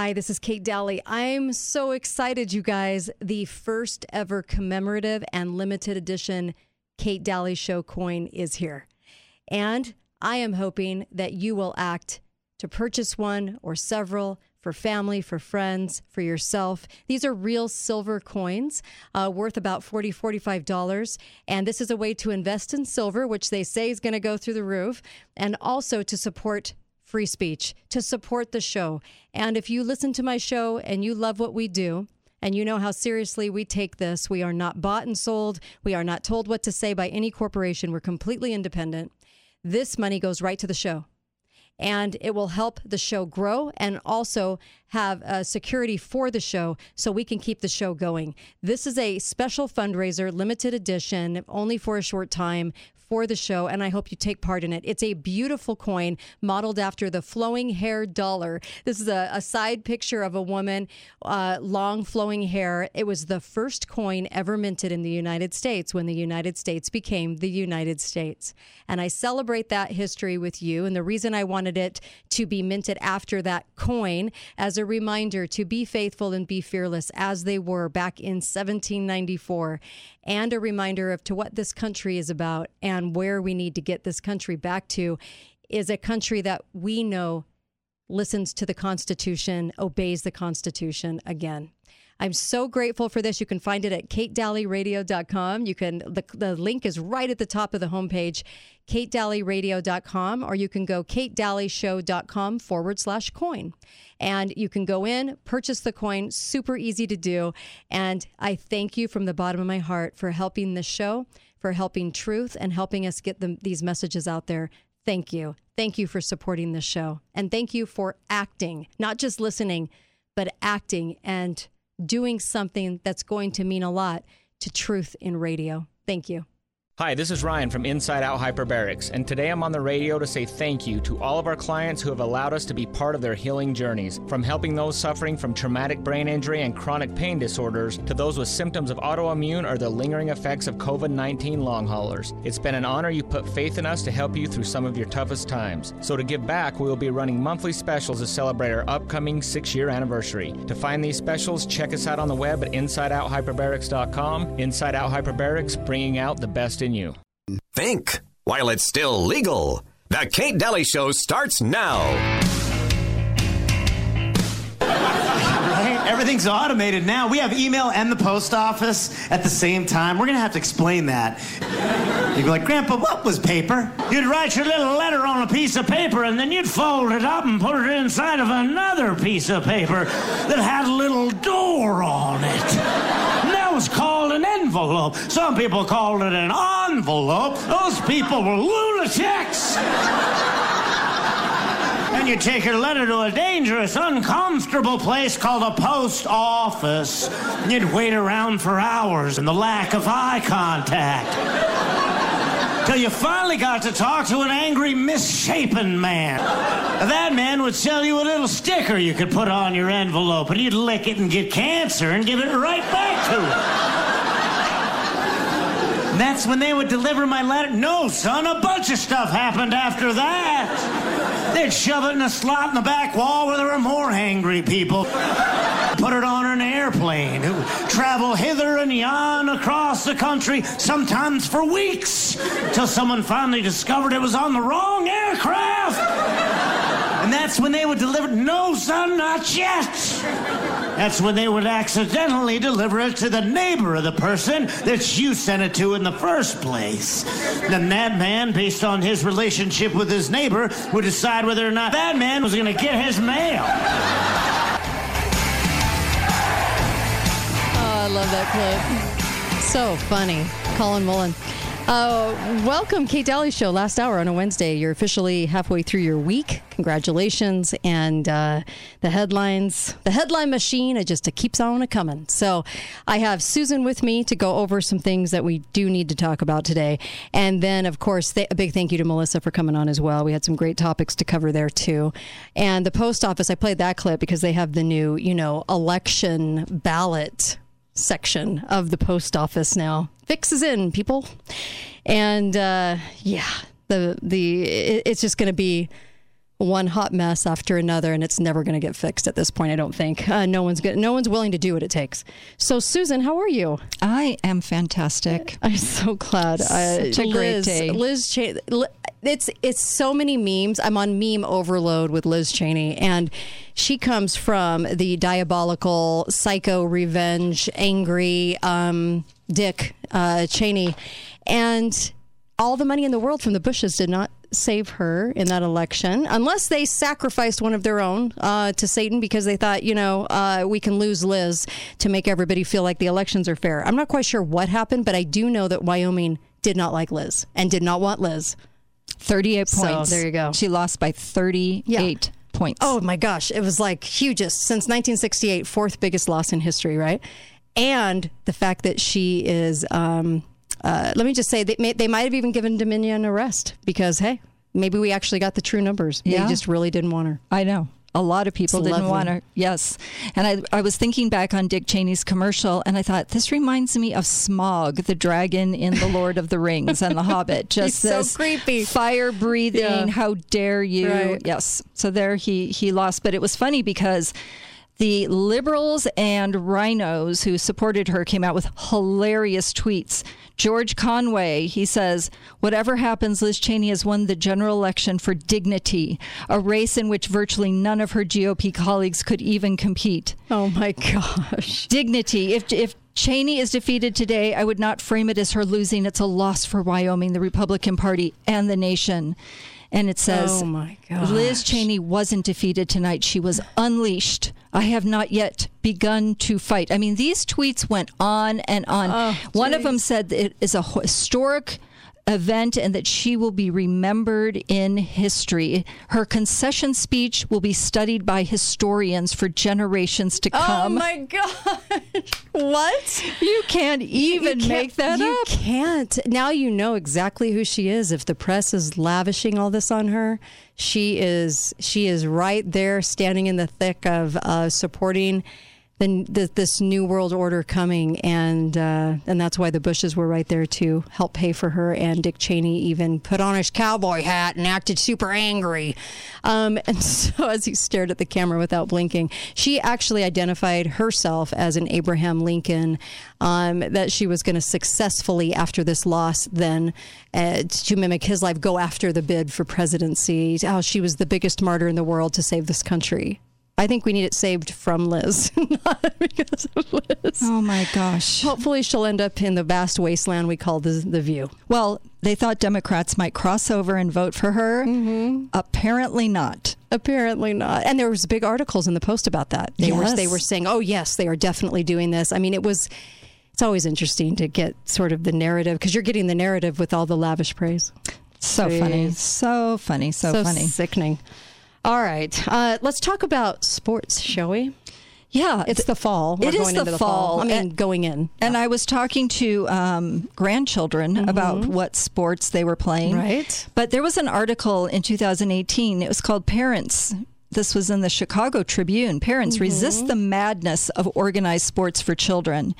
Hi, this is Kate Dalley. I'm so excited, you guys. The first ever commemorative and limited edition Kate Dalley Show coin is here. And I am hoping that you will act to purchase one or several for family, for friends, for yourself. These are real silver coins uh, worth about $40, $45. And this is a way to invest in silver, which they say is going to go through the roof, and also to support free speech, to support the show. And if you listen to my show and you love what we do, and you know how seriously we take this. We are not bought and sold. We are not told what to say by any corporation. We're completely independent. This money goes right to the show and it will help the show grow and also have security for the show so we can keep the show going. This is a special fundraiser, limited edition, only for a short time for the show, and I hope you take part in it. It's a beautiful coin modeled after the flowing hair dollar. This is a, a side picture of a woman, uh, long flowing hair. It was the first coin ever minted in the United States when the United States became the United States. And I celebrate that history with you. And the reason I wanted it to be minted after that coin as a reminder to be faithful and be fearless as they were back in 1794 and a reminder of to what this country is about and where we need to get this country back to is a country that we know listens to the Constitution, obeys the Constitution again. I'm so grateful for this. You can find it at katedalleyradio.com. You can the, the link is right at the top of the homepage, katedalleyradio.com, or you can go katedalleyshow.com forward slash coin. And you can go in, purchase the coin, super easy to do. And I thank you from the bottom of my heart for helping this show, for helping truth, and helping us get the, these messages out there. Thank you. Thank you for supporting this show. And thank you for acting, not just listening, but acting and doing something that's going to mean a lot to truth in radio. Thank you. Hi, this is Ryan from Inside Out Hyperbarics, and today I'm on the radio to say thank you to all of our clients who have allowed us to be part of their healing journeys. From helping those suffering from traumatic brain injury and chronic pain disorders to those with symptoms of autoimmune or the lingering effects of COVID 19 long haulers. It's been an honor you put faith in us to help you through some of your toughest times. So, to give back, we will be running monthly specials to celebrate our upcoming six year anniversary. To find these specials, check us out on the web at InsideOutHyperbarics.com. Inside Out Hyperbarics, bringing out the best in you. Think while it's still legal. The Kate Dalley Show starts now. Right? Everything's automated now. We have email and the post office at the same time. We're going to have to explain that. You'd be like, Grandpa, what was paper? You'd write your little letter on a piece of paper and then you'd fold it up and put it inside of another piece of paper that had a little door on it. Was called an envelope. Some people called it an envelope. Those people were lunatics. And you take your letter to a dangerous, uncomfortable place called a post office. You'd wait around for hours in the lack of eye contact. Till you finally got to talk to an angry, misshapen man. That man would sell you a little sticker you could put on your envelope, and you'd lick it and get cancer and give it right back to him. That's when they would deliver my letter. No, son, a bunch of stuff happened after that. They'd shove it in a slot in the back wall where there were more angry people. Put it on an airplane. who travel hither and yon across the country, sometimes for weeks, till someone finally discovered it was on the wrong aircraft. And that's when they would deliver. No, son, not yet. That's when they would accidentally deliver it to the neighbor of the person that you sent it to in the first place. Then that man, based on his relationship with his neighbor, would decide whether or not that man was going to get his mail. Love that clip. So funny. Colin Mullen. Uh, welcome, Kate Dalley Show. Last hour on a Wednesday. You're officially halfway through your week. Congratulations. And uh, the headlines, the headline machine, it just it keeps on coming. So I have Susan with me to go over some things that we do need to talk about today. And then, of course, th- a big thank you to Melissa for coming on as well. We had some great topics to cover there, too. And the post office, I played that clip because they have the new, you know, election ballot section of the post office now. Fix is in, people. And uh, yeah, the the it, it's just going to be one hot mess after another, and it's never going to get fixed at this point. I don't think uh, no one's good. No one's willing to do what it takes. So, Susan, how are you? I am fantastic. I'm so glad. Such a great day. Liz, Li- it's it's so many memes. I'm on meme overload with Liz Cheney, and she comes from the diabolical, psycho, revenge, angry um, Dick uh, Cheney, and all the money in the world from the Bushes did not save her in that election, unless they sacrificed one of their own uh, to Satan because they thought, you know, uh, we can lose Liz to make everybody feel like the elections are fair. I'm not quite sure what happened, but I do know that Wyoming did not like Liz and did not want Liz. 38 So, points. there you go. She lost by 38 points. Oh my gosh, it was like hugest since 1968, fourth biggest loss in history, right? And the fact that she is, um, uh, let me just say, they, may, they might have even given Dominion a rest because, hey, maybe we actually got the true numbers. Yeah. They just really didn't want her. I know. A lot of people It's didn't lovely. want her. Yes. And I, I was thinking back on Dick Cheney's commercial, and I thought, this reminds me of Smaug, the dragon in The Lord of the Rings and The Hobbit. Just He's so this creepy. fire breathing, Yeah. how dare you. Right. Yes. So there he, he lost. But it was funny because the liberals and RINOs who supported her came out with hilarious tweets. George Conway, he says, Whatever happens, Liz Cheney has won the general election for dignity, a race in which virtually none of her GOP colleagues could even compete. Oh my gosh. Dignity. If, if Cheney is defeated today, I would not frame it as her losing. It's a loss for Wyoming, the Republican Party, and the nation. And it says, Oh, my. Liz Cheney wasn't defeated tonight. She was unleashed. I have not yet begun to fight. I mean, these tweets went on and on. Oh, One of them said it is a historic event and that she will be remembered in history. Her concession speech will be studied by historians for generations to come. Oh my gosh. What? You can't even You can't- make that you up. can't. Now you know exactly who she is. If the press is lavishing all this on her, she is she is right there, standing in the thick of uh, supporting the, the, this new world order coming, and uh, and that's why the Bushes were right there to help pay for her. And Dick Cheney even put on his cowboy hat and acted super angry. Um, and so as he stared at the camera without blinking, she actually identified herself as an Abraham Lincoln. Um, that she was going to successfully, after this loss, then uh, to mimic his life, go after the bid for presidency. How she was the biggest martyr in the world to save this country. I think we need it saved from Liz, not because of Liz. Oh my gosh. Hopefully, she'll end up in the vast wasteland we call the the View. Well, they thought Democrats might cross over and vote for her. Mm-hmm. Apparently not. Apparently not. And there was big articles in the Post about that. They were they were saying, "Oh yes, they are definitely doing this." I mean, it was. It's always interesting to get sort of the narrative because you're getting the narrative with all the lavish praise. So funny. So funny. So, so funny. sickening. All right, uh, let's talk about sports, shall we? Yeah. It's the fall. We're It is going the into the fall. I mean, And- going in. And I was talking to um, grandchildren about what sports they were playing. Mm-hmm. Right. But there was an article in 2018. It was called Parents. This was in the Chicago Tribune. Parents Mm-hmm. resist the madness of organized sports for children.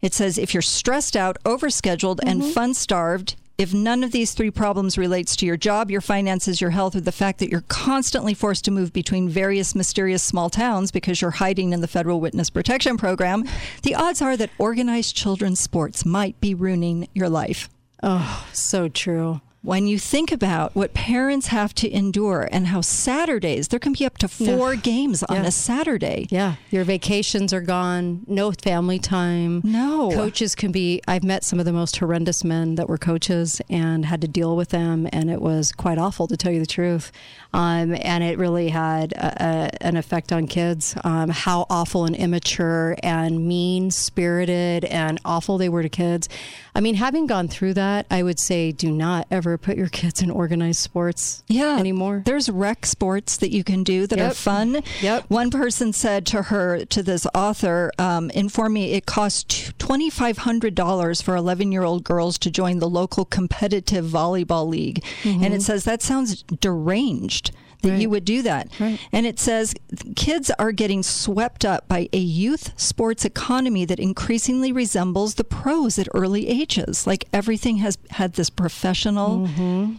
It says if you're stressed out, overscheduled, and Mm-hmm. fun starved, if none of these three problems relates to your job, your finances, your health, or the fact that you're constantly forced to move between various mysterious small towns because you're hiding in the federal witness protection program, the odds are that organized children's sports might be ruining your life. Oh, so true. When you think about what parents have to endure and how Saturdays, there can be up to four games on Yeah. a Saturday. Yeah, your vacations are gone. No family time. No. Coaches can be. I've met some of the most horrendous men that were coaches and had to deal with them, and it was quite awful to tell you the truth. Um, and it really had a, a, an effect on kids. Um, how awful and immature and mean spirited and awful they were to kids. I mean, having gone through that, I would say do not ever put your kids in organized sports yeah anymore. there's rec sports that you can do that are fun Yep. one person said to her to this author um, inform me it costs $2500 for 11 year old girls to join the local competitive volleyball league Mm-hmm. and it says that sounds deranged that Right. you would do that. Right. And it says kids are getting swept up by a youth sports economy that increasingly resembles the pros at early ages. Like everything has had this professional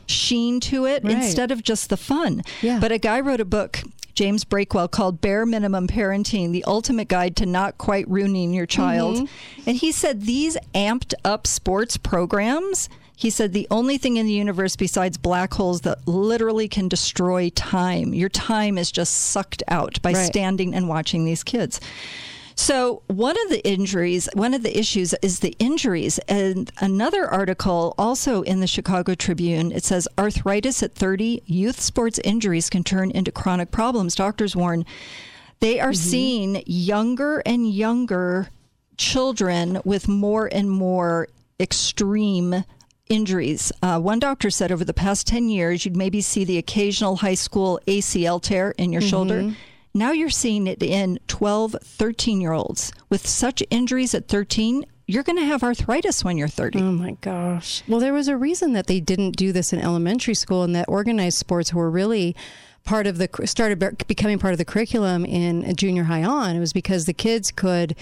sheen to it Mm-hmm. Right. instead of just the fun. Yeah. But a guy wrote a book. James Breakwell called Bare Minimum Parenting, the ultimate guide to not quite ruining your child. Mm-hmm. And he said these amped up sports programs, he said the only thing in the universe besides black holes that literally can destroy time. Your time is just sucked out by Right. standing and watching these kids. So, one of the injuries, one of the issues is the injuries. And another article, also in the Chicago Tribune, it says arthritis at 30, youth sports injuries can turn into chronic problems. Doctors warn they are mm-hmm. seeing younger and younger children with more and more extreme injuries. Uh, one doctor said over the past 10 years, you'd maybe see the occasional high school ACL tear in your shoulder. Now you're seeing it in 12, 13 year olds. With such injuries at 13, you're going to have arthritis when you're 30. Oh my gosh. Well, there was a reason that they didn't do this in elementary school and that organized sports were really part of the started becoming part of the curriculum in junior high on. It was because the kids could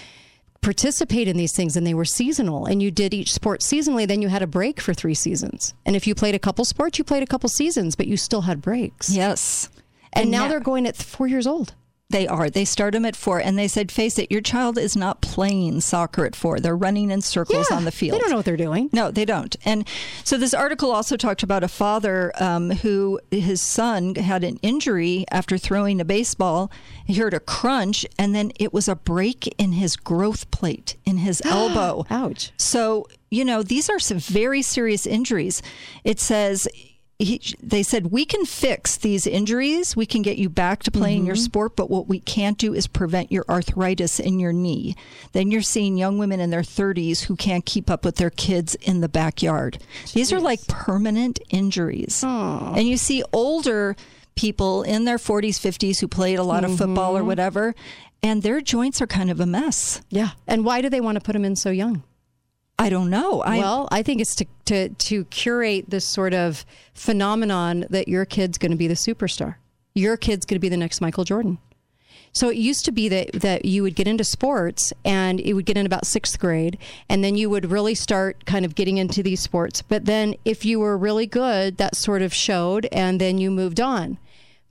participate in these things and they were seasonal and you did each sport seasonally then you had a break for 3 seasons. And if you played a couple sports, you played a couple seasons, but you still had breaks. Yes. And, now na- they're going at 4 years old. They are. They start them at four, and they said, "Face it, your child is not playing soccer at four. They're running in circles on the field. They don't know what they're doing. No, they don't. And so this article also talked about a father um, who his son had an injury after throwing a baseball. He heard a crunch, and then it was a break in his growth plate in his elbow. Ouch. So, you know, these are some very serious injuries. It says, he, they said, we can fix these injuries. We can get you back to playing your mm-hmm. sport, but what we can't do is prevent your arthritis in your knee. Then you're seeing young women in their 30s who can't keep up with their kids in the backyard. These are like permanent injuries. And you see older people in their 40s, 50s who played a lot of football or mm-hmm. whatever, and their joints are kind of a mess. Yeah. And why do they want to put them in so young? I don't know. I, well, I think it's to, to to curate this sort of phenomenon that your kid's going to be the superstar. Your kid's going to be the next Michael Jordan. So it used to be that that you would get into sports and it would get in about sixth grade, and then you would really start kind of getting into these sports. But then if you were really good, that sort of showed, and then you moved on.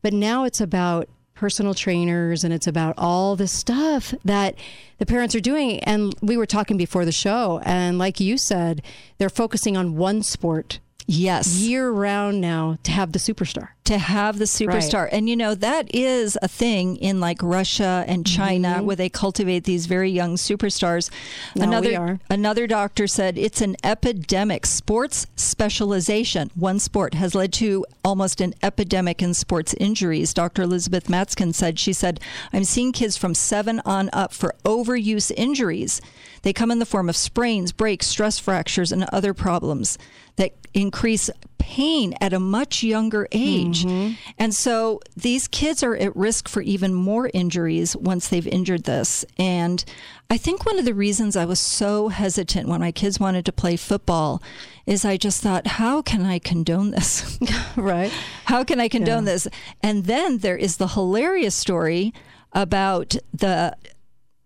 But now it's about personal trainers and it's about all the stuff that the parents are doing. And we were talking before the show, and like you said, they're focusing on one sport yes. year round now to have the superstar. To have the superstar. And you know, that is a thing in like Russia and China mm-hmm. where they cultivate these very young superstars. No, another another doctor said it's an epidemic. Sports specialization, one sport has led to almost an epidemic in sports injuries. Dr. Elizabeth Matzkin said she said, "I'm seeing kids from 7 on up for overuse injuries. They come in the form of sprains, breaks, stress fractures and other problems that increase pain at a much younger age. Mm-hmm. And so these kids are at risk for even more injuries once they've injured this. And I think one of the reasons I was so hesitant when my kids wanted to play football is I just thought, how can I condone this? Right. How can I condone this? And then there is the hilarious story about the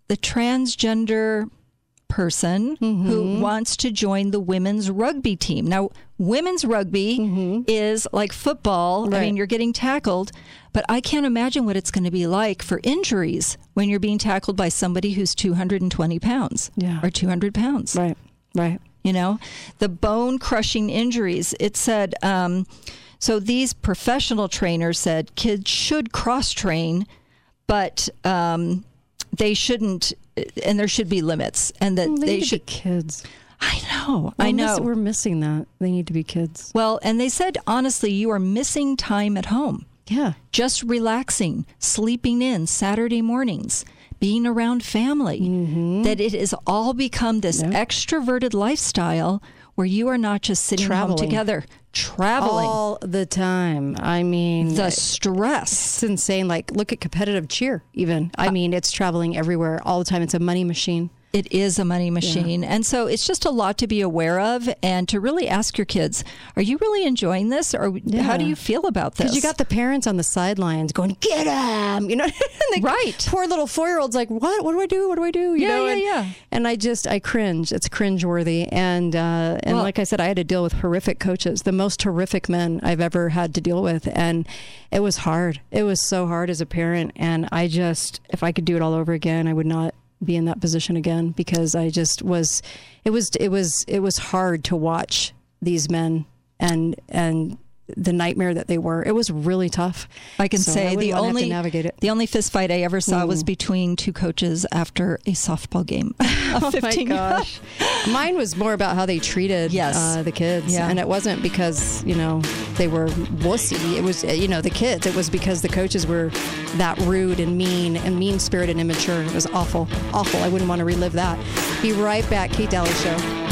the transgender person who wants to join the women's rugby team. Now, women's rugby is like football. I mean, you're getting tackled, but I can't imagine what it's going to be like for injuries when you're being tackled by somebody who's 220 pounds Yeah. or 200 pounds Right. Right. you know the bone crushing injuries it said um, so these professional trainers said kids should cross train but um, they shouldn't and there should be limits and that They, they, should be kids. i know We're i miss- know we're missing that. They need to be kids. well and they said honestly you are missing time at home Yeah. just relaxing, sleeping in Saturday mornings, being around family. Mm-hmm. That it has all become this extroverted lifestyle where you are not just sitting home together, traveling. All the time. I mean, the stress. it's insane. Like, look at competitive cheer, even. I uh, mean, it's traveling everywhere all the time. It's a money machine. It is a money machine. Yeah. And so it's just a lot to be aware of and to really ask your kids, are you really enjoying this or yeah. how do you feel about this? Because you got the parents on the sidelines going, get him, you know? right. Poor little four year olds like, what? What do I do? What do I do? You yeah, know? yeah, and, yeah. And I just, I cringe. It's cringe worthy. And, uh, and well, like I said, I had to deal with horrific coaches, the most horrific men I've ever had to deal with. And it was hard. It was so hard as a parent. And I just, if I could do it all over again, I would not be in that position again because I just was it was it was it was hard to watch these men and and the nightmare that they were. It was really tough. I can so say I the only navigate it. the only fist fight I ever saw mm. was between two coaches after a softball game. oh my gosh! Mine was more about how they treated yes. uh, the kids, yeah. and it wasn't because you know they were wussy. It was you know the kids. It was because the coaches were that rude and mean and mean spirited and immature. It was awful, awful. I wouldn't want to relive that. Be right back, Kate Dalley Show.